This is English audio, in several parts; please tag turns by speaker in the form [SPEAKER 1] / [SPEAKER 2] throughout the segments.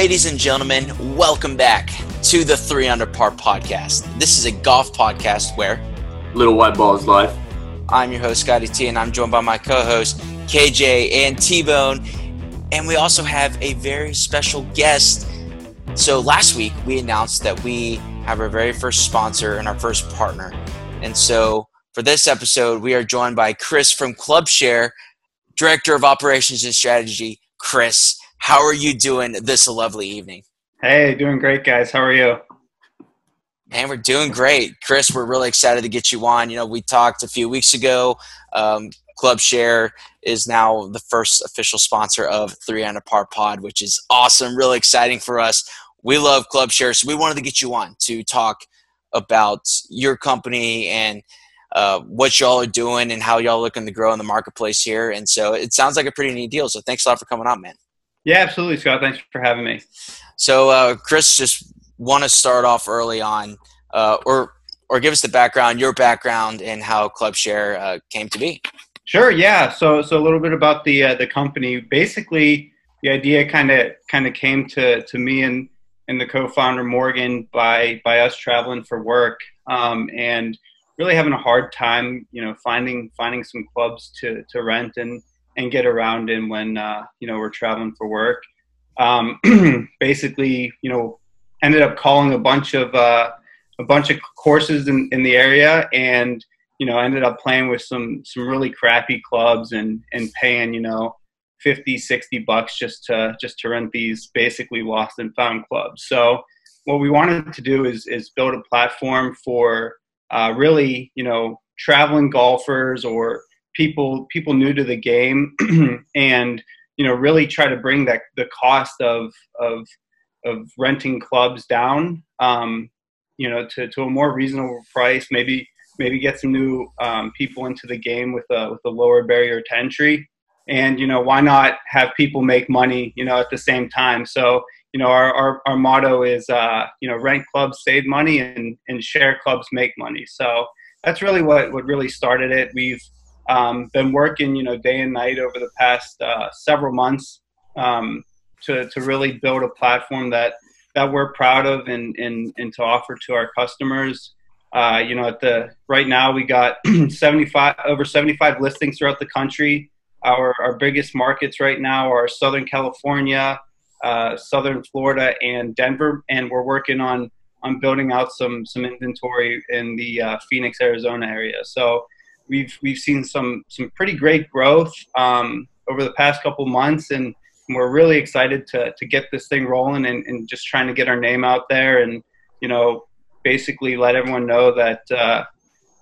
[SPEAKER 1] ladies and gentlemen, welcome back to the Three Under Par podcast. This is a golf podcast where
[SPEAKER 2] Little White Balls Life.
[SPEAKER 1] I'm your host, Scotty T, and I'm joined by my co host, KJ and T Bone. And we also have a very special guest. So last week, we announced that we have our very first sponsor and our first partner. And so for this episode, we are joined by Chris from ClubShare, Director of Operations and Strategy. Chris, how are you doing this lovely evening?
[SPEAKER 3] Hey, doing great, guys. How are you?
[SPEAKER 1] And we're doing great. Chris, we're really excited to get you on. You know, we talked a few weeks ago. Um, ClubShare is now the first official sponsor of Three Under Par Pod, which is awesome, really exciting for us. We love ClubShare, so we wanted to get you on to talk about your company and uh, what y'all are doing and how y'all are looking to grow in the marketplace here. And so it sounds like a pretty neat deal. So thanks a lot for coming on, man.
[SPEAKER 3] Yeah, absolutely, Scott. Thanks for having me.
[SPEAKER 1] So, uh, Chris, just want to start off early on, uh, or or give us the background, your background, and how ClubShare uh, came to be.
[SPEAKER 3] Sure. Yeah. So, so a little bit about the uh, the company. Basically, the idea kind of kind of came to to me and and the co-founder Morgan by by us traveling for work um, and really having a hard time, you know, finding finding some clubs to to rent and and get around in when uh, you know we're traveling for work. Um, basically, you know, ended up calling a bunch of uh, a bunch of courses in, in the area, and you know, ended up playing with some some really crappy clubs and and paying you know 50, 60 bucks just to just to rent these basically lost and found clubs. So what we wanted to do is is build a platform for uh, really you know traveling golfers or people people new to the game and you know really try to bring that the cost of of of renting clubs down um, you know to, to a more reasonable price maybe maybe get some new um, people into the game with a with a lower barrier to entry. And you know why not have people make money you know at the same time? So you know our, our, our motto is uh, you know rent clubs save money and, and share clubs make money. So that's really what, what really started it. We've um, been working, you know, day and night over the past uh, several months um, to, to really build a platform that that we're proud of and, and, and to offer to our customers. Uh, you know, at the right now we got 75 over 75 listings throughout the country. Our our biggest markets right now are Southern California, uh, Southern Florida, and Denver, and we're working on on building out some some inventory in the uh, Phoenix, Arizona area. So we've we've seen some some pretty great growth um, over the past couple months, and we're really excited to to get this thing rolling and, and just trying to get our name out there and you know basically let everyone know that uh,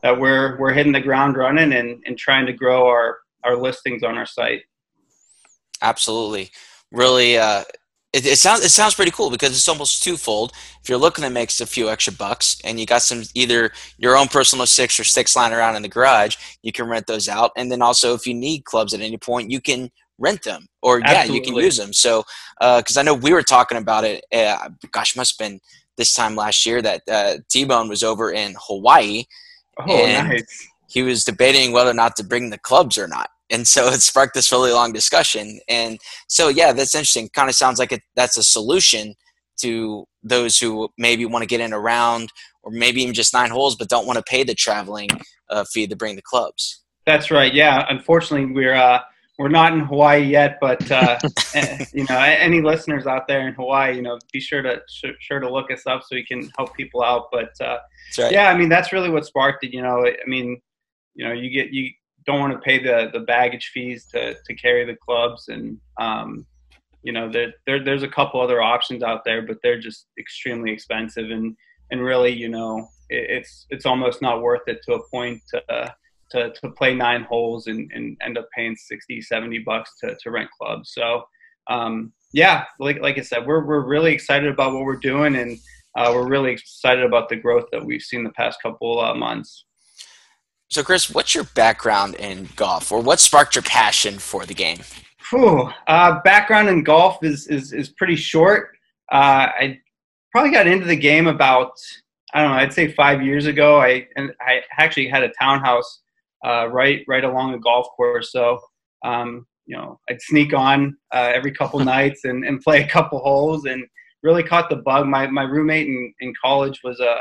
[SPEAKER 3] that we're we're hitting the ground running and, and trying to grow our our listings on our site.
[SPEAKER 1] Absolutely, really uh, it, it, sounds it sounds pretty cool because it's almost twofold. If you're looking to make a few extra bucks and you got some either your own personal six or six lying around in the garage, you can rent those out. And then also if you need clubs at any point, you can rent them or Absolutely. yeah, you can use them. So because uh, I know we were talking about it, uh, gosh, must have been this time last year that uh, T Bone was over in Hawaii.
[SPEAKER 3] Oh, and nice.
[SPEAKER 1] He was debating whether or not to bring the clubs or not and so it sparked this really long discussion. And so yeah that's interesting. Kind of sounds like it, that's a solution to those who maybe want to get in around or maybe even just nine holes but don't want to pay the traveling uh, fee to bring the clubs.
[SPEAKER 3] That's right. Yeah unfortunately we're uh, we're not in hawaii yet but uh, eh, you know any listeners out there in hawaii you know be sure to sure to look us up so we can help people out. But uh, right. yeah i mean that's really what sparked it you know. I mean you know you get you don't want to pay the the baggage fees to to carry the clubs and um, you know there, there there's a couple other options out there but they're just extremely expensive and and really you know it, it's it's almost not worth it to a point to to, to play nine holes and, and end up paying 60 70 bucks to, to rent clubs. So um, yeah like, like i said we're, we're really excited about what we're doing and uh, we're really excited about the growth that we've seen the past couple uh, months
[SPEAKER 1] so, Chris, what's your background in golf, or what sparked your passion for the game?
[SPEAKER 3] Whew, uh, background in golf is is, is pretty short. Uh, I probably got into the game about I don't know. I'd say five years ago. I and I actually had a townhouse uh, right right along a golf course. So um, you know, I'd sneak on uh, every couple nights and, and play a couple holes and really caught the bug. My my roommate in, in college was a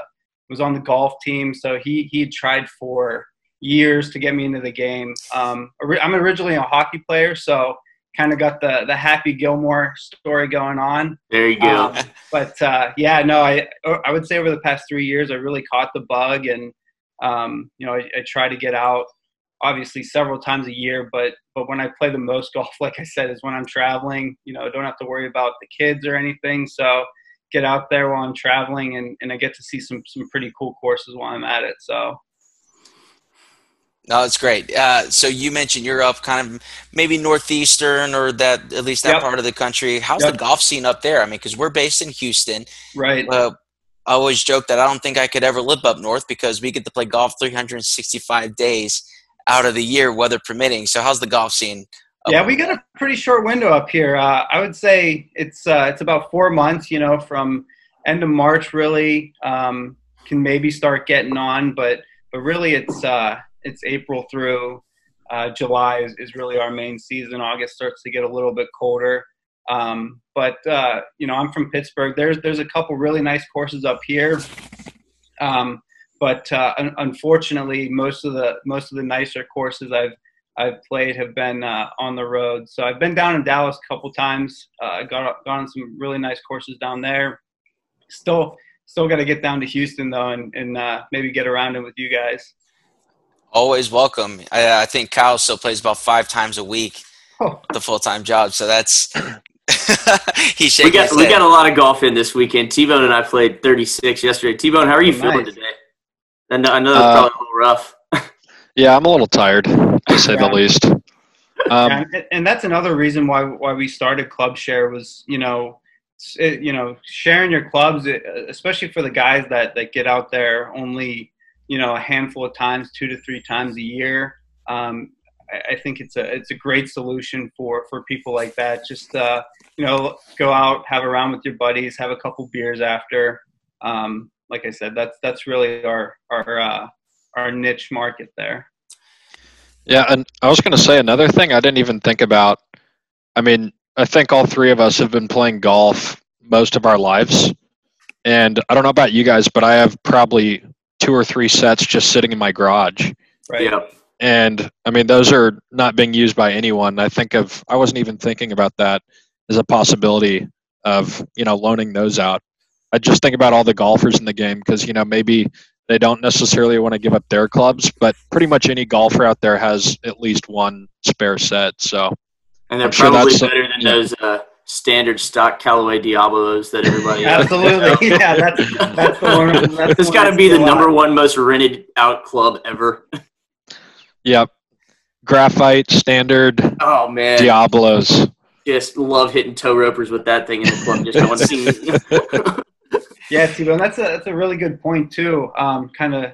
[SPEAKER 3] was on the golf team, so he he tried for years to get me into the game. Um, I'm originally a hockey player, so kind of got the the Happy Gilmore story going on.
[SPEAKER 2] There you go. Um,
[SPEAKER 3] but uh, yeah, no, I I would say over the past three years, I really caught the bug, and um, you know, I, I try to get out obviously several times a year, but but when I play the most golf, like I said, is when I'm traveling. You know, don't have to worry about the kids or anything. So get out there while I'm traveling, and, and I get to see some some pretty cool courses while I'm at it. So.
[SPEAKER 1] No, it's great. Uh, so you mentioned you're up kind of maybe northeastern or that at least that yep. part of the country. How's yep. the golf scene up there? I mean, because we're based in Houston,
[SPEAKER 3] right?
[SPEAKER 1] Uh, I always joke that I don't think I could ever live up north because we get to play golf 365 days out of the year, weather permitting. So how's the golf scene?
[SPEAKER 3] Yeah, we got a pretty short window up here. Uh, I would say it's uh, it's about four months. You know, from end of March really um, can maybe start getting on, but but really it's uh, it's April through uh, July is, is really our main season. August starts to get a little bit colder. Um, but uh, you know, I'm from Pittsburgh. There's there's a couple really nice courses up here. Um, but uh, un- unfortunately, most of the most of the nicer courses I've I've played have been uh, on the road. So I've been down in Dallas a couple times. Uh, got got on some really nice courses down there. Still still got to get down to Houston though, and, and uh, maybe get around it with you guys.
[SPEAKER 1] Always welcome. I, I, think Kyle still plays about five times a week, oh. the full time job. So that's
[SPEAKER 2] he we got we got a lot of golf in this weekend. T Bone and I played 36 yesterday. T Bone, how are you oh, feeling nice. today? I know, I know that's uh, probably a little rough.
[SPEAKER 4] yeah, I'm a little tired, to say the least. Um,
[SPEAKER 3] yeah, and that's another reason why why we started Club Share was you know it, you know sharing your clubs, especially for the guys that that get out there only you know a handful of times, two to three times a year. Um, I, I think it's a it's a great solution for for people like that. Just uh, you know, go out, have a round with your buddies, have a couple beers after. Um, like I said, that's that's really our our uh, our niche market there.
[SPEAKER 4] Yeah, and I was going to say another thing I didn't even think about. I mean, I think all three of us have been playing golf most of our lives, and I don't know about you guys, but I have probably two or three sets just sitting in my garage.
[SPEAKER 3] Right. Yeah.
[SPEAKER 4] And I mean, those are not being used by anyone. I think of I wasn't even thinking about that as a possibility of you know loaning those out. I just think about all the golfers in the game because you know maybe they don't necessarily want to give up their clubs, but pretty much any golfer out there has at least one spare set. So,
[SPEAKER 2] and they're I'm probably sure better than yeah. those uh, standard stock Callaway Diablos that everybody.
[SPEAKER 3] Absolutely, yeah, that's that's the one. That's
[SPEAKER 2] it's got to be the number one most rented out club ever.
[SPEAKER 4] Yep, graphite standard.
[SPEAKER 2] Oh man,
[SPEAKER 4] Diablos.
[SPEAKER 2] Just love hitting toe ropers with that thing in the club. Just going
[SPEAKER 3] yeah, Steve, that's a that's a really good point too. Um, kind of,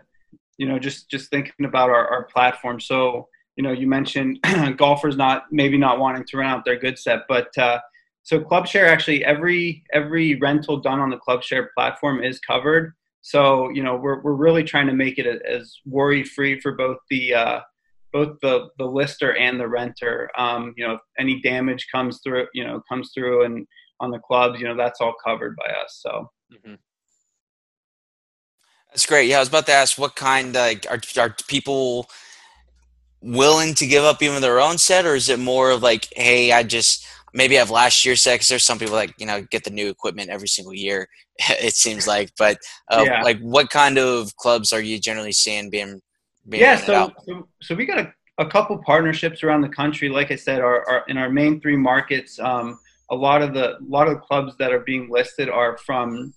[SPEAKER 3] you know, just just thinking about our, our platform. So, you know, you mentioned golfers not maybe not wanting to rent out their good set, but uh, so ClubShare actually every every rental done on the ClubShare platform is covered. So, you know, we're we're really trying to make it as worry free for both the uh, both the the lister and the renter. Um, you know, if any damage comes through, you know, comes through and on the clubs, you know, that's all covered by us. So. Mm-hmm.
[SPEAKER 1] That's great. Yeah, I was about to ask what kind like are are people willing to give up even their own set, or is it more of like, hey, I just maybe have last year's set? Because there's some people like you know get the new equipment every single year. it seems like, but uh, yeah. like what kind of clubs are you generally seeing being? being
[SPEAKER 3] yeah, so, so, so we got a, a couple partnerships around the country. Like I said, our, our in our main three markets. Um, a lot of the a lot of the clubs that are being listed are from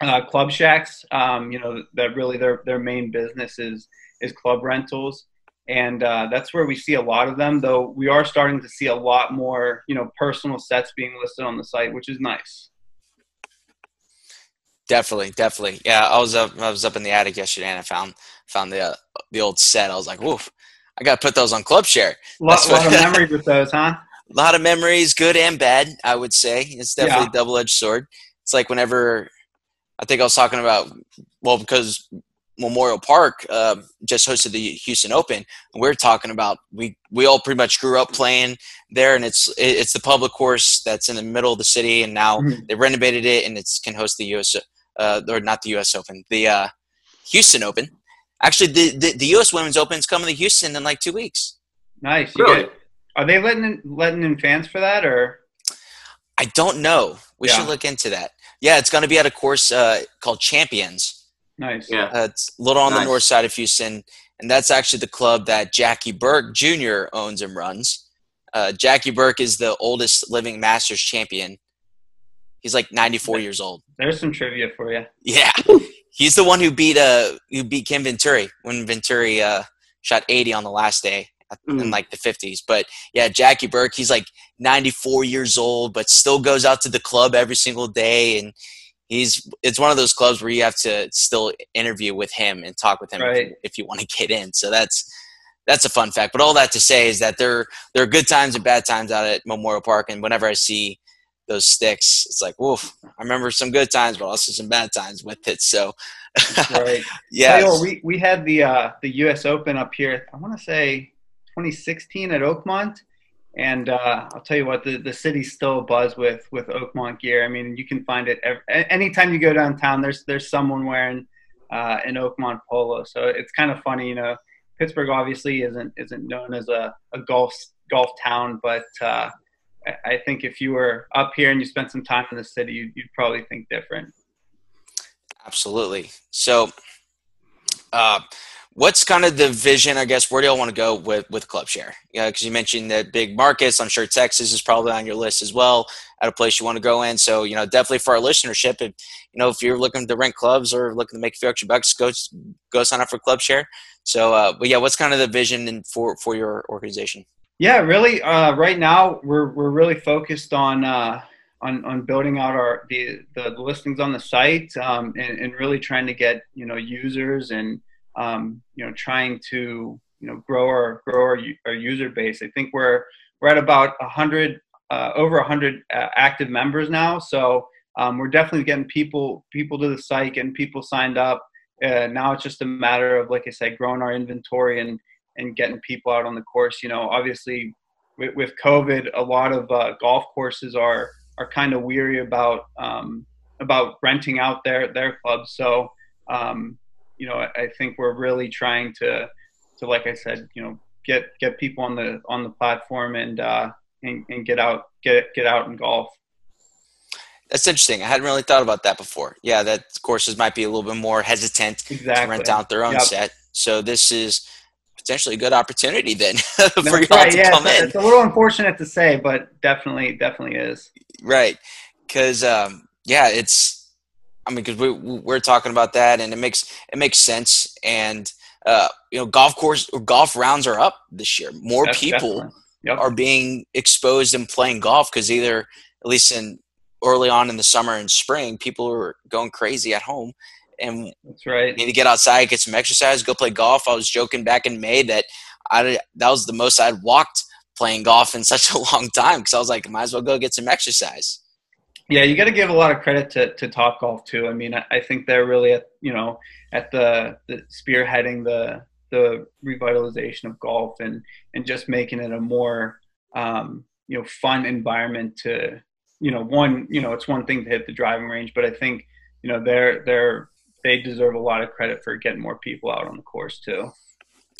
[SPEAKER 3] uh, club shacks. Um, you know that really their their main business is is club rentals, and uh, that's where we see a lot of them. Though we are starting to see a lot more you know personal sets being listed on the site, which is nice.
[SPEAKER 1] Definitely, definitely. Yeah, I was up. I was up in the attic yesterday, and I found found the uh, the old set. I was like, "Woof! I got to put those on Club Share."
[SPEAKER 3] Lot, lot of memories with those, huh?
[SPEAKER 1] A lot of memories, good and bad. I would say it's definitely yeah. a double edged sword. It's like whenever I think I was talking about well because Memorial Park uh, just hosted the Houston Open. We are talking about we we all pretty much grew up playing there, and it's it's the public course that's in the middle of the city, and now mm-hmm. they renovated it, and it can host the U.S. Uh, or not the U.S. Open, the uh, Houston Open. Actually, the, the, the U.S. Women's Open is coming to Houston in like two weeks.
[SPEAKER 3] Nice. Really? Get, are they letting in, letting in fans for that, or?
[SPEAKER 1] I don't know. We yeah. should look into that. Yeah, it's going to be at a course uh, called Champions.
[SPEAKER 3] Nice.
[SPEAKER 1] Yeah, uh, it's a little on nice. the north side of Houston, and that's actually the club that Jackie Burke Jr. owns and runs. Uh, Jackie Burke is the oldest living Masters champion. He's like 94 years old.
[SPEAKER 3] There's some trivia for you.
[SPEAKER 1] Yeah, he's the one who beat uh who beat Ken Venturi when Venturi uh, shot 80 on the last day mm. in like the 50s. But yeah, Jackie Burke, he's like 94 years old, but still goes out to the club every single day. And he's, it's one of those clubs where you have to still interview with him and talk with him
[SPEAKER 3] right.
[SPEAKER 1] if, you, if you want to get in. So that's, that's a fun fact. But all that to say is that there, there are good times and bad times out at Memorial Park. And whenever I see those sticks, it's like, woof, I remember some good times, but also some bad times with it. So,
[SPEAKER 3] right. yeah. we, we had the, uh, the U.S. Open up here. I want to say 2016 at Oakmont. And uh, I'll tell you what, the, the city's still buzz with with Oakmont gear. I mean, you can find it every, anytime you go downtown. There's there's someone wearing uh, an Oakmont polo. So it's kind of funny, you know. Pittsburgh obviously isn't isn't known as a, a golf golf town, but uh, I think if you were up here and you spent some time in the city, you'd, you'd probably think different.
[SPEAKER 1] Absolutely. So, uh, what's kind of the vision i guess where do y'all want to go with with club share? Yeah because you mentioned the big markets i'm sure texas is probably on your list as well at a place you want to go in. So you know definitely for our listenership if you know if you're looking to rent clubs or looking to make a few extra bucks go go sign up for club share. So uh, but yeah what's kind of the vision for for your organization?
[SPEAKER 3] Yeah really uh, right now we're we're really focused on uh on, on building out our the, the listings on the site um, and, and really trying to get you know users and um, you know, trying to you know grow our grow our, our user base. I think we're we're at about a hundred uh, over a hundred uh, active members now. So um, we're definitely getting people people to the site, getting people signed up. Uh, now it's just a matter of, like I said, growing our inventory and and getting people out on the course. You know, obviously with, with COVID, a lot of uh, golf courses are are kind of weary about um, about renting out their their clubs. So um, you know, I think we're really trying to, to like I said, you know, get get people on the on the platform and uh, and, and get out get get out and golf.
[SPEAKER 1] That's interesting. I hadn't really thought about that before. Yeah, that courses might be a little bit more hesitant
[SPEAKER 3] exactly.
[SPEAKER 1] to rent out their own yep. set. So this is potentially a good opportunity then for you right, to
[SPEAKER 3] yeah,
[SPEAKER 1] come
[SPEAKER 3] it's,
[SPEAKER 1] in.
[SPEAKER 3] It's a little unfortunate to say, but definitely, definitely is.
[SPEAKER 1] Right, because um, yeah, it's I mean, because we we're talking about that, and it makes it makes sense. And uh, you know, golf course golf rounds are up this year. More That's people yep. are being exposed and playing golf because either at least in early on in the summer and spring, people are going crazy at home. And
[SPEAKER 3] that's right.
[SPEAKER 1] Need to get outside, get some exercise, go play golf. I was joking back in May that I that was the most I'd walked playing golf in such a long time because I was like, might as well go get some exercise.
[SPEAKER 3] Yeah, you got to give a lot of credit to, to Top Golf too. I mean, I, I think they're really at you know at the, the spearheading the the revitalization of golf and and just making it a more um, you know fun environment to you know one you know it's one thing to hit the driving range, but I think you know they're they're they deserve a lot of credit for getting more people out on the course too.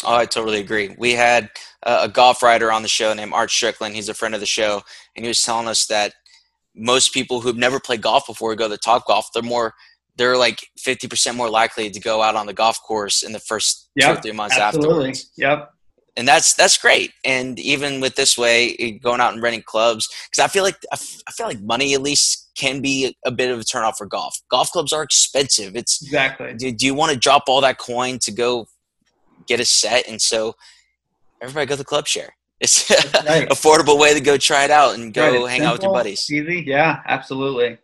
[SPEAKER 1] Oh, I totally agree. We had a golf writer on the show named Art Strickland. He's a friend of the show, and he was telling us that most people who've never played golf before go to Top Golf. They're more they're like 50% more likely to go out on the golf course in the first yep, two or three months after. absolutely. afterwards.
[SPEAKER 3] Yep.
[SPEAKER 1] And that's that's great. And even with this way, eh, going out and renting clubs, because I feel like I feel like money at least can be a bit of a turnoff for golf. Golf clubs are expensive. It's
[SPEAKER 3] exactly.
[SPEAKER 1] Do, do you want to drop all that coin to go get a set? And so everybody go to the club share. It's right. affordable way to go try it out and go right. hang simple, out with your buddies.
[SPEAKER 3] Easy, yeah, absolutely.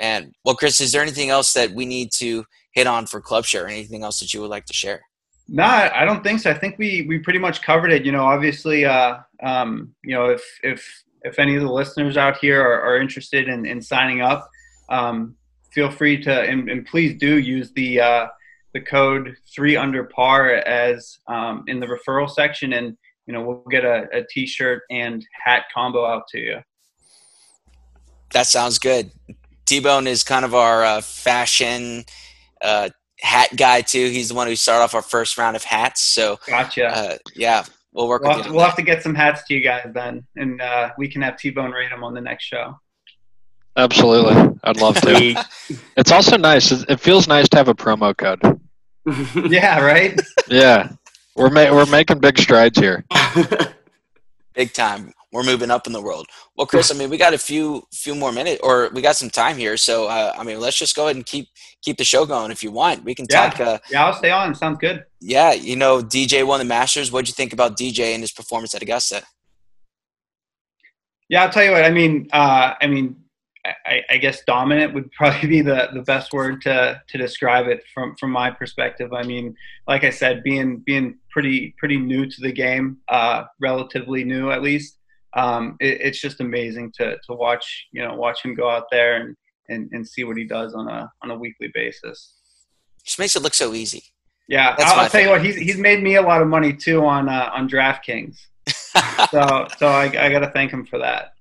[SPEAKER 1] And well, Chris, is there anything else that we need to hit on for Club Share? Anything else that you would like to share?
[SPEAKER 3] No, I don't think so. I think we we pretty much covered it. You know, obviously, uh, um, you know, if if if any of the listeners out here are, are interested in, in signing up, um, feel free to and, and, please do use the uh, the code three under par as um, in the referral section, and you know we'll get a a t-shirt and hat combo out to you.
[SPEAKER 1] That sounds good. T Bone is kind of our uh, fashion uh, hat guy too. He's the one who started off our first round of hats. So
[SPEAKER 3] gotcha.
[SPEAKER 1] Uh, yeah, we'll work
[SPEAKER 3] we'll
[SPEAKER 1] with
[SPEAKER 3] you. We'll have to get some hats to you guys then, and uh, we can have T Bone rate them on the next show.
[SPEAKER 4] Absolutely, I'd love to. it's also nice. It feels nice to have a promo code.
[SPEAKER 3] yeah. Right.
[SPEAKER 4] yeah, we're ma- we're making big strides here.
[SPEAKER 1] big time we're moving up in the world. Well, Chris, I mean, we got a few few more minutes, or we got some time here. So, uh, I mean, let's just go ahead and keep keep the show going if you want. We can
[SPEAKER 3] yeah.
[SPEAKER 1] talk. Uh,
[SPEAKER 3] yeah, I'll stay on. Sounds good.
[SPEAKER 1] Yeah, you know, DJ won the Masters. What'd you think about DJ and his performance at Augusta?
[SPEAKER 3] Yeah, I'll tell you what. I mean, uh, I mean, I, I, guess dominant would probably be the, the best word to, to describe it from, from my perspective. I mean, like I said, being being pretty pretty new to the game, uh, relatively new at least um, it, it's just amazing to to watch you know watch him go out there and, and and see what he does on a on a weekly basis.
[SPEAKER 1] Just makes it look so easy.
[SPEAKER 3] Yeah, That's I'll, I'll tell you what he's he's made me a lot of money too on uh, on DraftKings. so so I, I got to thank him for that.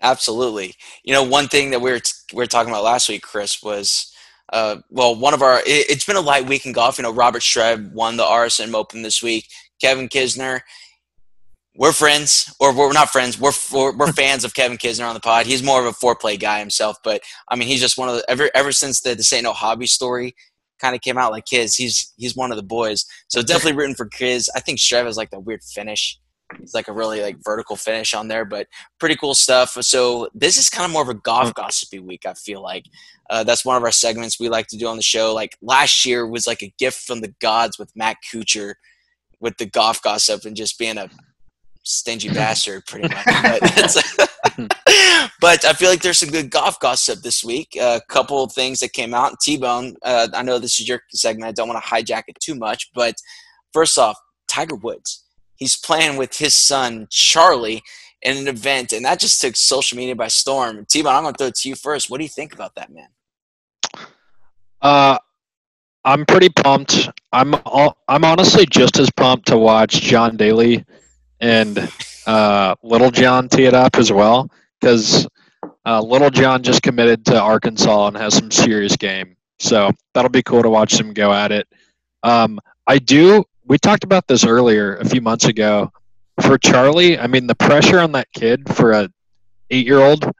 [SPEAKER 1] Absolutely. You know, one thing that we were t- we were talking about last week, Chris, was. Uh, well, one of our it, has been a light week in golf. You know, Robert Streb won the RSM Open this week. Kevin Kisner, we're friends, or we're not friends. We're we're, we're fans of Kevin Kisner on the pod. He's more of a foreplay guy himself, but I mean, he's just one of the ever ever since the the Say No Hobby story kind of came out like his. He's he's one of the boys. So definitely rooting for Kiz. I think Streb has like the weird finish. It's like a really like vertical finish on there, but pretty cool stuff. So this is kind of more of a golf gossipy week. I feel like uh, that's one of our segments we like to do on the show. Like last year was like a gift from the gods with Matt Kuchar with the golf gossip and just being a stingy bastard, pretty much. But, but, I feel like there's some good golf gossip this week. A couple of things that came out. T Bone, uh, I know this is your segment. I don't want to hijack it too much, but first off, Tiger Woods. He's playing with his son Charlie in an event, and that just took social media by storm. T Bone, I'm going to throw it to you first. What do you think about that, man?
[SPEAKER 4] Uh, I'm pretty pumped. I'm all, I'm honestly just as pumped to watch John Daly and uh, Little John tee it up as well because uh, Little John just committed to Arkansas and has some serious game. So that'll be cool to watch them go at it. Um, I do. We talked about this earlier a few months ago. For Charlie, I mean the pressure on that kid for a eight-year-old.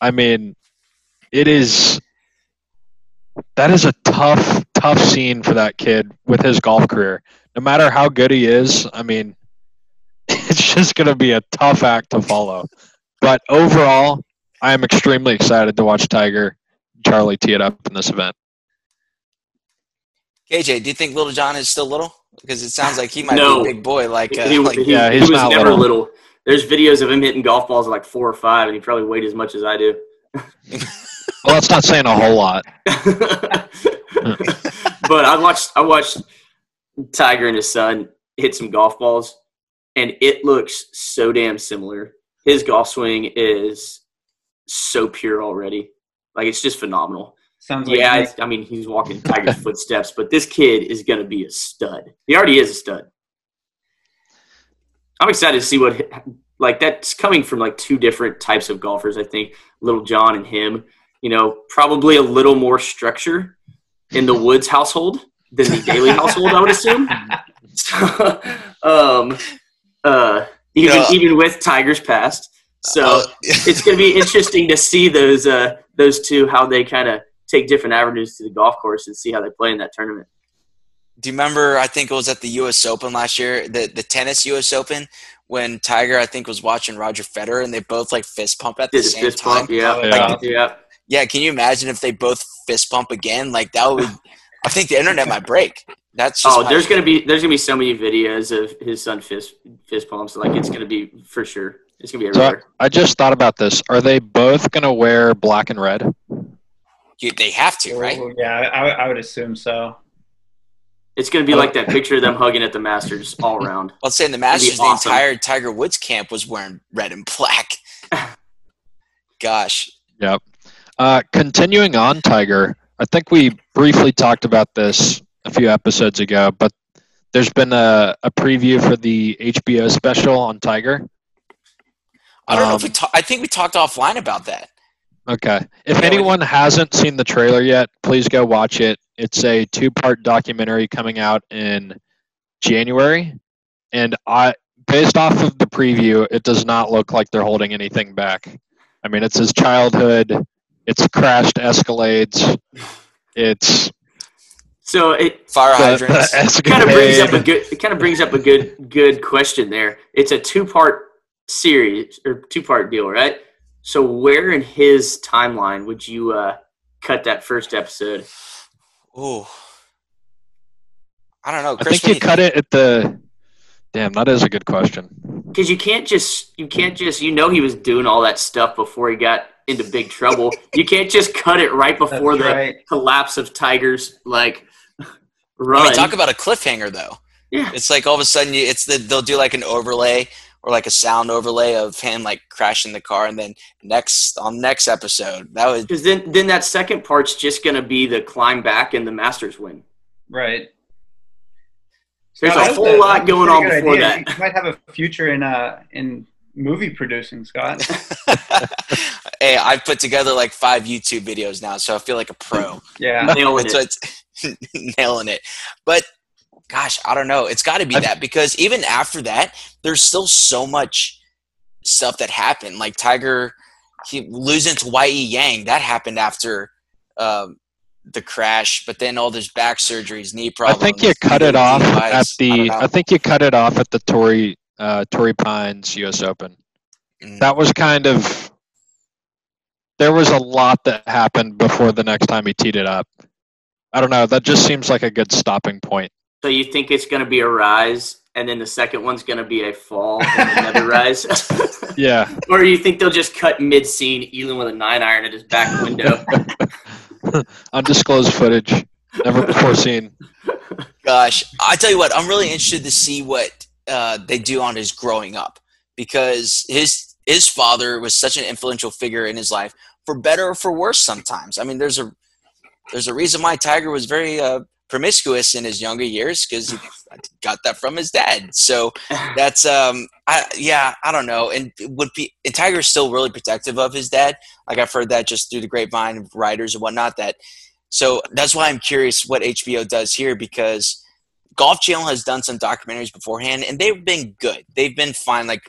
[SPEAKER 4] I mean, it is. That is a tough, tough scene for that kid with his golf career. No matter how good he is, I mean, it's just going to be a tough act to follow. But overall, I am extremely excited to watch Tiger Charlie tee it up in this event.
[SPEAKER 1] KJ, do you think Little John is still little? Because it sounds like he might no. be a big boy. Like, uh,
[SPEAKER 2] he,
[SPEAKER 1] like
[SPEAKER 2] he, yeah, he's he was never little. little. There's videos of him hitting golf balls at like four or five, and he probably weighed as much as I do.
[SPEAKER 4] well, that's not saying a whole lot.
[SPEAKER 2] but I watched I watched Tiger and his son hit some golf balls, and it looks so damn similar. His golf swing is so pure already. Like it's just phenomenal. Sounds like yeah, I mean he's walking Tiger's footsteps, but this kid is going to be a stud. He already is a stud. I'm excited to see what like that's coming from like two different types of golfers. I think Little John and him. You know, probably a little more structure in the Woods household than the Daly household. I would assume. So, um, uh, even yeah. even with Tigers past. So uh, it's going to be interesting to see those uh, those two how they kind of take different avenues to the golf course and see how they play in that tournament.
[SPEAKER 1] Do you remember? I think it was at the U.S. Open last year, the the tennis U.S. Open, when Tiger I think was watching Roger Federer and they both like fist pump at the Did same time. Pump, oh,
[SPEAKER 2] yeah,
[SPEAKER 1] like,
[SPEAKER 2] yeah, yeah.
[SPEAKER 1] Yeah, can you imagine if they both fist pump again? Like that would. I think the internet might break. That's
[SPEAKER 2] oh, there's opinion. gonna be there's gonna be so many videos of his son fist fist pumps. Like it's gonna be for sure. It's gonna be everywhere.
[SPEAKER 4] So I just thought about this. Are they both gonna wear black and red?
[SPEAKER 1] You, they have to, right?
[SPEAKER 3] yeah, I, I would assume so.
[SPEAKER 2] It's going to be like that picture of them hugging at the Masters all around.
[SPEAKER 1] Let's say in the Masters, awesome. the entire Tiger Woods camp was wearing red and black. Gosh.
[SPEAKER 4] Yep. Uh, continuing on, Tiger, I think we briefly talked about this a few episodes ago, but there's been a, a preview for the HBO special on Tiger.
[SPEAKER 1] I don't know if we
[SPEAKER 4] Um,
[SPEAKER 1] ta- I think we talked offline about that.
[SPEAKER 4] Okay. If anyone hasn't seen the trailer yet, please go watch it. It's a two-part documentary coming out in January, and I, based off of the preview, it does not look like they're holding anything back. I mean, it's his childhood. It's crashed Escalades. It's
[SPEAKER 2] So it
[SPEAKER 1] Fire
[SPEAKER 4] the,
[SPEAKER 1] hydrants.
[SPEAKER 4] the
[SPEAKER 2] kind of brings up a good. It kind of brings up a good good question there. It's a two part series or two part deal, right? So where in his timeline would you uh, cut that first episode?
[SPEAKER 1] Oh, I don't know.
[SPEAKER 4] I think
[SPEAKER 1] what
[SPEAKER 4] you
[SPEAKER 1] do
[SPEAKER 4] cut it at the. Damn, that is a good question.
[SPEAKER 2] Because you can't just you can't just you know he was doing all that stuff before he got into big trouble. you can't just cut it right before
[SPEAKER 3] That's
[SPEAKER 2] the
[SPEAKER 3] right.
[SPEAKER 2] collapse of Tiger's like
[SPEAKER 1] I
[SPEAKER 2] run.
[SPEAKER 1] mean, talk about a cliffhanger though.
[SPEAKER 2] yeah,
[SPEAKER 1] It's like all of a sudden you, it's the they'll do like an overlay or like a sound overlay of him like crashing the car, and then next on next episode that was
[SPEAKER 2] because then then that second part's just gonna be the climb back and the Masters win.
[SPEAKER 3] Right.
[SPEAKER 2] There's
[SPEAKER 3] Scott,
[SPEAKER 2] a whole
[SPEAKER 3] that's
[SPEAKER 2] lot going on
[SPEAKER 3] good
[SPEAKER 2] before
[SPEAKER 3] idea.
[SPEAKER 2] that.
[SPEAKER 3] You might have a future in uh in movie producing, Scott.
[SPEAKER 1] hey, I've put together like five YouTube videos now, so I feel like a pro.
[SPEAKER 3] Yeah.
[SPEAKER 2] Nailing
[SPEAKER 1] It's,
[SPEAKER 2] it.
[SPEAKER 1] it's nailing it. But gosh, I don't know. It's got to be
[SPEAKER 4] I've-
[SPEAKER 1] that because even after that, there's still so much stuff that happened. Like Tiger, he losing to Ye Yang, that happened after um, the crash. But then all this back surgeries, knee problems.
[SPEAKER 4] I think you cut it off at
[SPEAKER 1] I
[SPEAKER 4] the.
[SPEAKER 1] know.
[SPEAKER 4] I, think you cut it off at the Torrey uh, Torrey Pines U.S. Open.
[SPEAKER 1] Mm.
[SPEAKER 4] That was kind of. There was a lot that happened before the next time he teed it up. I don't know. That just seems like a good stopping point.
[SPEAKER 2] So you think it's gonna be a rise, and then the second one's gonna be a fall and another rise,
[SPEAKER 4] Yeah.
[SPEAKER 2] or you think they'll just cut mid scene, Elin with a nine iron at his back window?
[SPEAKER 4] Undisclosed footage. Never before seen.
[SPEAKER 1] Gosh, I tell you what, I'm really interested to see what uh, they do on his growing up because his his father was such an influential figure in his life, for better or for worse. Sometimes, I mean, there's a there's a reason why Tiger was very uh, promiscuous in his younger years because he got that from his dad. So that's um, I yeah, I don't know, and would be and Tiger's still really protective of his dad. Like I've heard that just through the grapevine of writers and whatnot. That so that's why I'm curious what HBO does here because Golf Channel has done some documentaries beforehand and they've been good. They've been fine. Like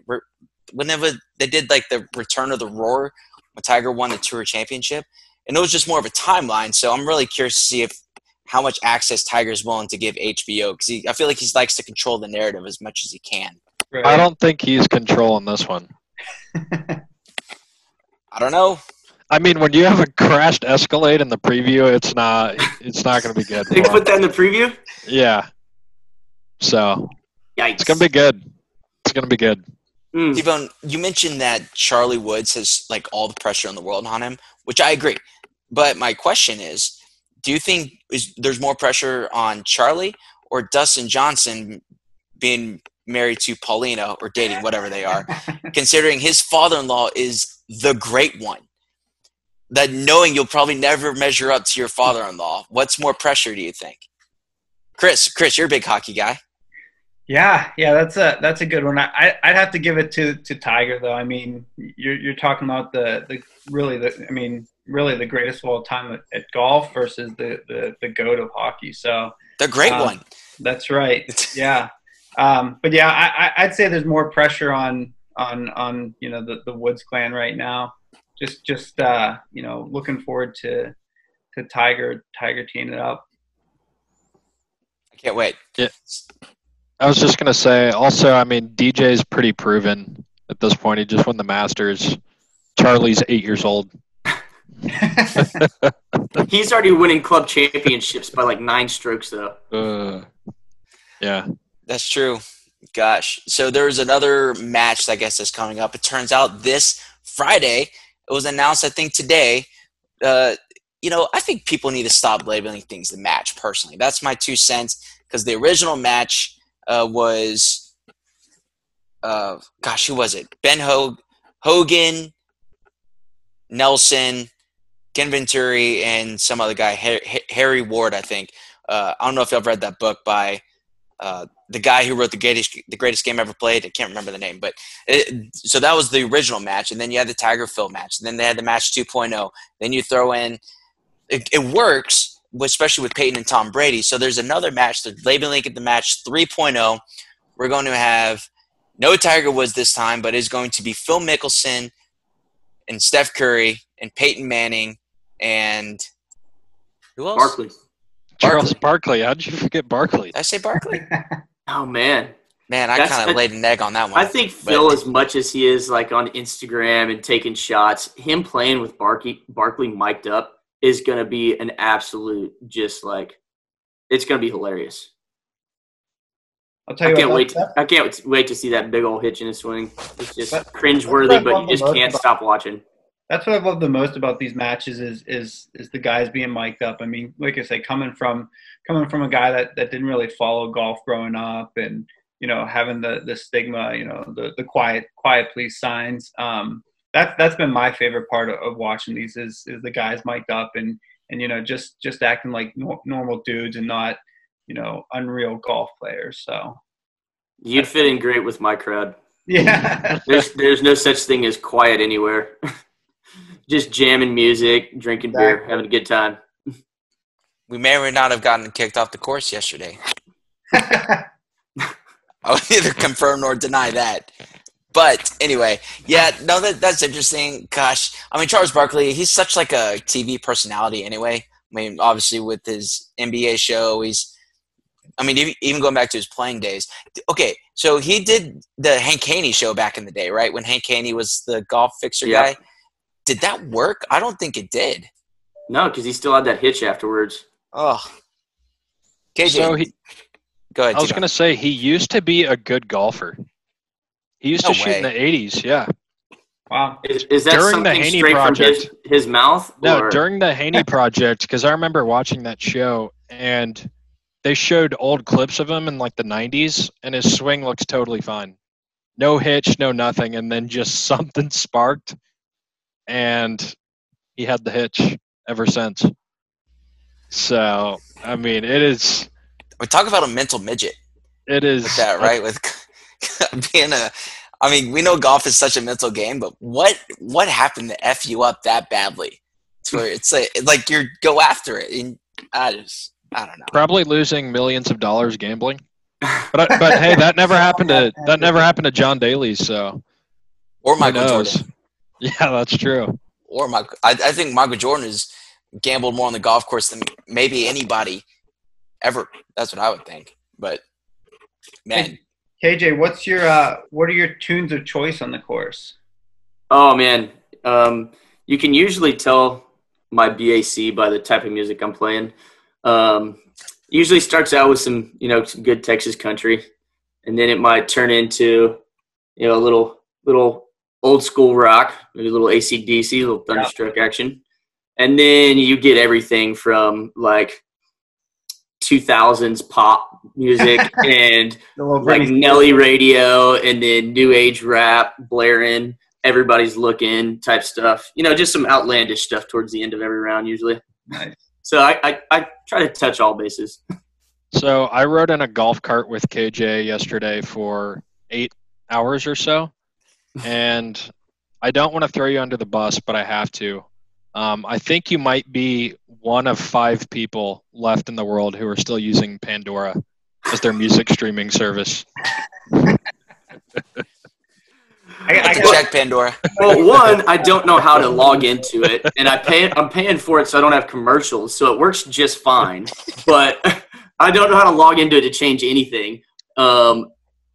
[SPEAKER 1] whenever they did like the Return of the Roar when Tiger won the Tour Championship, and it was just more of a timeline. So I'm really curious to see if how much access Tiger's willing to give HBO because I feel like he likes to control the narrative as much as he can.
[SPEAKER 3] Right.
[SPEAKER 4] I don't think he's controlling this one.
[SPEAKER 1] I don't know.
[SPEAKER 4] I mean, when you have a crashed Escalade in the preview, it's not. It's not going to be good.
[SPEAKER 2] they
[SPEAKER 4] for
[SPEAKER 2] put
[SPEAKER 4] him.
[SPEAKER 2] that in the preview.
[SPEAKER 4] Yeah. So
[SPEAKER 2] Yikes!
[SPEAKER 4] it's going to be good. It's going to be good.
[SPEAKER 2] Mm.
[SPEAKER 1] T-Bone, you mentioned that Charlie Woods has like all the pressure in the world on him, which I agree. But my question is, do you think is there's more pressure on Charlie or Dustin Johnson being married to Paulina or dating whatever they are, considering his father-in-law is the great one? That knowing you'll probably never measure up to your father-in-law, what's more pressure do you think? Chris, Chris, you're a big hockey guy.
[SPEAKER 3] Yeah, yeah, that's a that's a good one. I I'd have to give it to to Tiger though. I mean, you're you're talking about the the really the I mean really the greatest of all time at, at golf versus the the the goat of hockey. So
[SPEAKER 1] The great
[SPEAKER 3] Um,
[SPEAKER 1] one.
[SPEAKER 3] that's right. Yeah, um, but yeah, I, I I'd say there's more pressure on on on you know the the Woods clan right now. Just just uh, you know looking forward to to Tiger Tiger teeing it up.
[SPEAKER 1] I can't wait.
[SPEAKER 4] I was just going to say, also, I mean, DJ's pretty proven at this point. He just won the Masters. Charlie's eight years old.
[SPEAKER 2] He's already winning club championships by like nine strokes though.
[SPEAKER 4] Uh, yeah.
[SPEAKER 1] That's true. Gosh. So there's another match that I guess is coming up. It turns out this Friday, it was announced, I think, today. Uh, you know, I think people need to stop labeling things the match, personally. That's my two cents. Because the original match uh, was, uh, gosh, who was it? Ben Ho- Hogan, Nelson, Ken Venturi, and some other guy, Har- Harvie Ward, I think. Uh, I don't know if you've read that book by uh, the guy who wrote the greatest the greatest game ever played. I can't remember the name, but it, so that was the original match, and then you had the Tiger Phil match, and then they had the match 2.0. Then you throw in it, it works, especially with Peyton and Tom Brady. So there's another match. They're labeling it the match 3.0. We're going to have no Tiger Woods this time, but it's going to be Phil Mickelson and Steph Curry and Peyton Manning and who else?
[SPEAKER 2] Barkley.
[SPEAKER 4] Charles Barkley. How'd you forget Barkley?
[SPEAKER 1] Did I say Barkley?
[SPEAKER 2] Oh man,
[SPEAKER 1] Man, I kind of laid an egg on that one.
[SPEAKER 2] I think
[SPEAKER 1] but-
[SPEAKER 2] Phil, as much as he is like on Instagram and taking shots, him playing with Barkley, Barkley mic'd up is going to be an absolute just like it's going to be hilarious.
[SPEAKER 3] I'll tell
[SPEAKER 2] I can't wait. To, I can't wait to see that big old hitch in his swing. It's just
[SPEAKER 3] That-
[SPEAKER 2] cringeworthy,
[SPEAKER 3] that's what I
[SPEAKER 2] but you just can't
[SPEAKER 3] about-
[SPEAKER 2] stop watching.
[SPEAKER 3] that's what I love the most about these matches is is is the guys being mic'd up. I mean, like I say, coming from coming from a guy that, that didn't really follow golf growing up and you know having the the stigma, you know, the the quiet quiet please signs. Um, that's that's been my favorite part of, of watching these is is the guys mic'd up and and you know just just acting like nor- normal dudes and not you know unreal golf players. So
[SPEAKER 2] You'd fit in great with my crowd.
[SPEAKER 3] yeah,
[SPEAKER 2] There's there's no such thing as quiet anywhere. just jamming music, drinking beer, having a good time.
[SPEAKER 1] we may or may not have gotten kicked off the course yesterday. I'll neither confirm nor deny that. But anyway, yeah, no, that that's interesting. Gosh, I mean, Charles Barkley, he's such like a TV personality anyway. I mean, obviously with his NBA show, he's. I mean, even- even going back to his playing days. Okay, so he did the Hank Haney show back in the day, right? When Hank Haney was the golf fixer
[SPEAKER 2] Yeah.
[SPEAKER 1] guy. Did that work? I don't think it did.
[SPEAKER 2] No, because he still had that hitch afterwards.
[SPEAKER 1] Oh, KJ,
[SPEAKER 4] So he,
[SPEAKER 1] go ahead.
[SPEAKER 4] I was going to say he used to be a good golfer. He used
[SPEAKER 1] No
[SPEAKER 4] to shoot in the 80s. Yeah.
[SPEAKER 3] wow.
[SPEAKER 2] Is, is that
[SPEAKER 4] During the
[SPEAKER 2] something
[SPEAKER 4] Haney
[SPEAKER 2] straight
[SPEAKER 4] Project.
[SPEAKER 2] from his, his mouth?
[SPEAKER 4] No,
[SPEAKER 2] or-
[SPEAKER 4] during the Haney project, because I remember watching that show and they showed old clips of him in like the 90s, and his swing looks totally fine. No hitch, no nothing. And then just something sparked, and he had the hitch ever since. So, I mean, it is,
[SPEAKER 1] we talk about a mental midget.
[SPEAKER 4] it is
[SPEAKER 1] with that, right? With being a, I mean, we know golf is such a mental game, but what what happened to f you up that badly? To where it's like, like you go after it, and I just, I don't know.
[SPEAKER 4] probably losing millions of dollars gambling. But, I- but hey, that never happened to that never happened to John Daly. So
[SPEAKER 1] Or
[SPEAKER 4] who
[SPEAKER 1] Michael? Jordan,
[SPEAKER 4] Yeah, that's true.
[SPEAKER 1] or Michael. I, I think Michael Jordan has gambled more on the golf course than maybe anybody ever. That's what I would think. But man,
[SPEAKER 3] KJ, what's your uh, what are your tunes of choice on the course?
[SPEAKER 2] Oh man, um, you can usually tell my BAC by the type of music I'm playing. Um, usually starts out with some, you know, some good Texas country, and then it might turn into, you know, a little little old school rock, maybe a little ACDC, a little thunderstruck action, and then you get everything from like 2000s pop music and like Nelly radio and then new age rap blaring, everybody's looking type stuff. You know, just some outlandish stuff towards the end of every round usually.
[SPEAKER 3] Nice.
[SPEAKER 2] So I, I, I try to touch all bases.
[SPEAKER 4] So I rode in a golf cart with KJ yesterday for eight hours or so, and I don't want to throw you under the bus, but I have to. Um, I think you might be one of five people left in the world who are still using Pandora as their music streaming service.
[SPEAKER 3] I,
[SPEAKER 1] I
[SPEAKER 3] I
[SPEAKER 1] can check Pandora.
[SPEAKER 2] Well, one, I don't know how to log into it, and I pay. I'm paying for it so I don't have commercials, so it works just fine. But I don't know how to log into it to change anything. Um,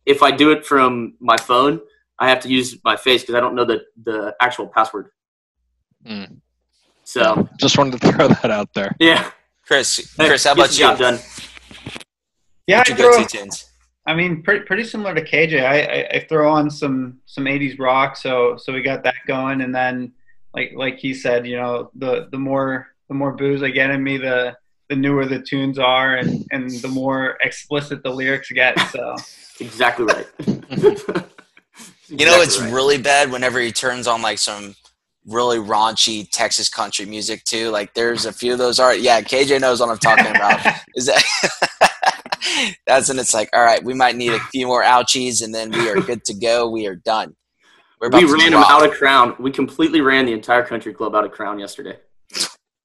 [SPEAKER 2] if I do it from my phone, I have to use my face because I don't know the the actual password.
[SPEAKER 4] Hmm.
[SPEAKER 2] So
[SPEAKER 4] Just wanted to throw that out there.
[SPEAKER 2] yeah,
[SPEAKER 1] Chris,
[SPEAKER 2] Hey,
[SPEAKER 1] Chris, how about
[SPEAKER 2] the
[SPEAKER 1] you?
[SPEAKER 2] job done.
[SPEAKER 3] yeah,
[SPEAKER 1] What's
[SPEAKER 3] I
[SPEAKER 1] your
[SPEAKER 3] throw,
[SPEAKER 1] go-to?
[SPEAKER 3] I mean, pretty pretty similar to KJ. I, I, I throw on some some '80s rock, so so we got that going, and then like like he said, you know, the the more the more booze I get in me, the the newer the tunes are, and and the more explicit the lyrics get. So
[SPEAKER 2] Exactly right.
[SPEAKER 1] You know, it's really bad whenever he turns on like some really raunchy Texas country music too. Like there's a few of those are yeah, KJ knows what I'm talking about. Is that that's and it's like, all right, we might need a few more ouchies and then we are good to go. We are done.
[SPEAKER 2] we ran them out of Crown. We completely ran the entire country club out of Crown yesterday.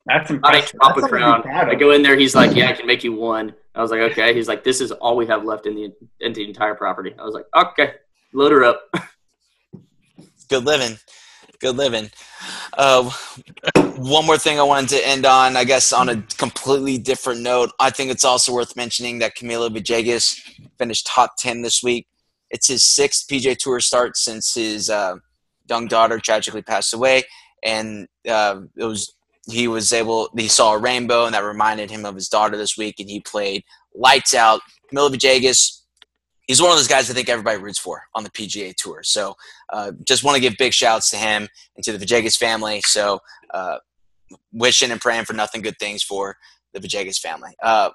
[SPEAKER 3] That's impressive.
[SPEAKER 2] I drop a crown. I go in there. He's like, "Yeah, I can make you one." I was like, "Okay." He's like, "This is all we have left in the in the entire property." I was like, "Okay, load her up."
[SPEAKER 1] Good living good living. Uh, one more thing I wanted to end on, I guess, on a completely different note. I think it's also worth mentioning that Camilo Villegas finished top ten this week. It's his sixth PGA Tour start since his uh, young daughter tragically passed away, and uh, it was he was able he saw a rainbow, and that reminded him of his daughter this week, and he played lights out. Camilo Villegas he's one of those guys I think everybody roots for on the PGA Tour. So uh, just want to give big shouts to him and to the Villegas family. So uh, wishing and praying for nothing good things for the Villegas family. Uh,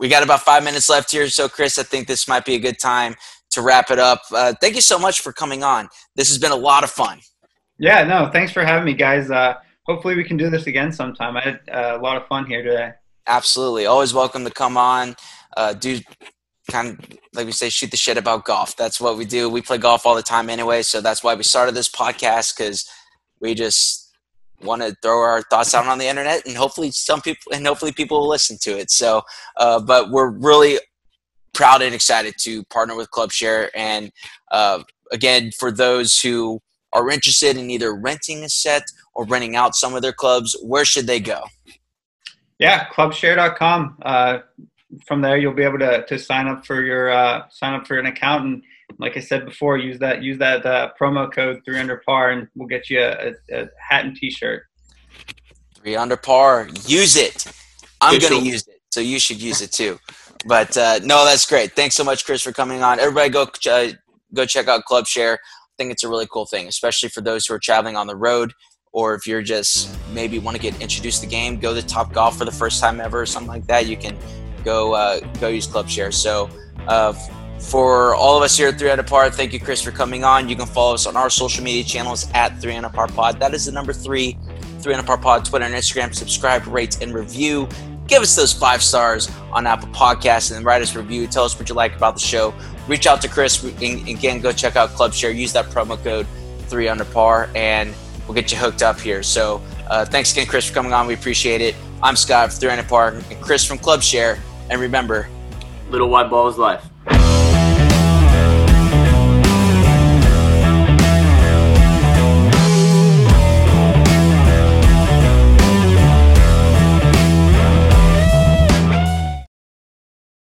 [SPEAKER 1] we got about five minutes left here. So, Chris, I think this might be a good time to wrap it up. Uh, thank you so much for coming on. This has been a lot of fun.
[SPEAKER 3] Yeah, no, thanks for having me, guys. Uh, hopefully, we can do this again sometime. I had uh, a lot of fun here today.
[SPEAKER 1] Absolutely. Always welcome to come on. do kind of like we say shoot the shit about golf. That's what we do. We play golf all the time anyway so that's why we started this podcast because we just want to throw our thoughts out on the internet and hopefully some people and hopefully people will listen to it. So uh, but we're really proud and excited to partner with clubshare and uh, again for those who are interested in either renting a set or renting out some of their clubs where should they go?
[SPEAKER 3] Yeah clubshare.com uh, from there you'll be able to, to sign up for your uh, sign up for an account and like I said before, use that use that uh, promo code three under par and we'll get you a, a, a hat and t-shirt.
[SPEAKER 1] Three under par, use it. I'm going to use it, so you should use it too. But uh, no, that's great. Thanks so much, Chris, for coming on. Everybody, go uh, go check out Club Share. I think it's a really cool thing, especially for those who are traveling on the road, or if you're just maybe want to get introduced to the game, go to Top Golf for the first time ever, or something like that. You can go uh, go use Club Share. So uh, for all of us here at 3 Under Par, thank you, Chris, for coming on. You can follow us on our social media channels at 3 Under Par Pod. That is the number three, 3 Under Par Pod, Twitter and Instagram. Subscribe, rate, and review. Give us those five stars on Apple Podcasts and write us a review. Tell us what you like about the show. Reach out to Chris. And again, go check out Club Share. Use that promo code 3 Under Par, and we'll get you hooked up here. So uh, thanks again, Chris, for coming on. We appreciate it. I'm Scott from 3 Under Par and Chris from Club Share. And remember,
[SPEAKER 2] little white ball is life.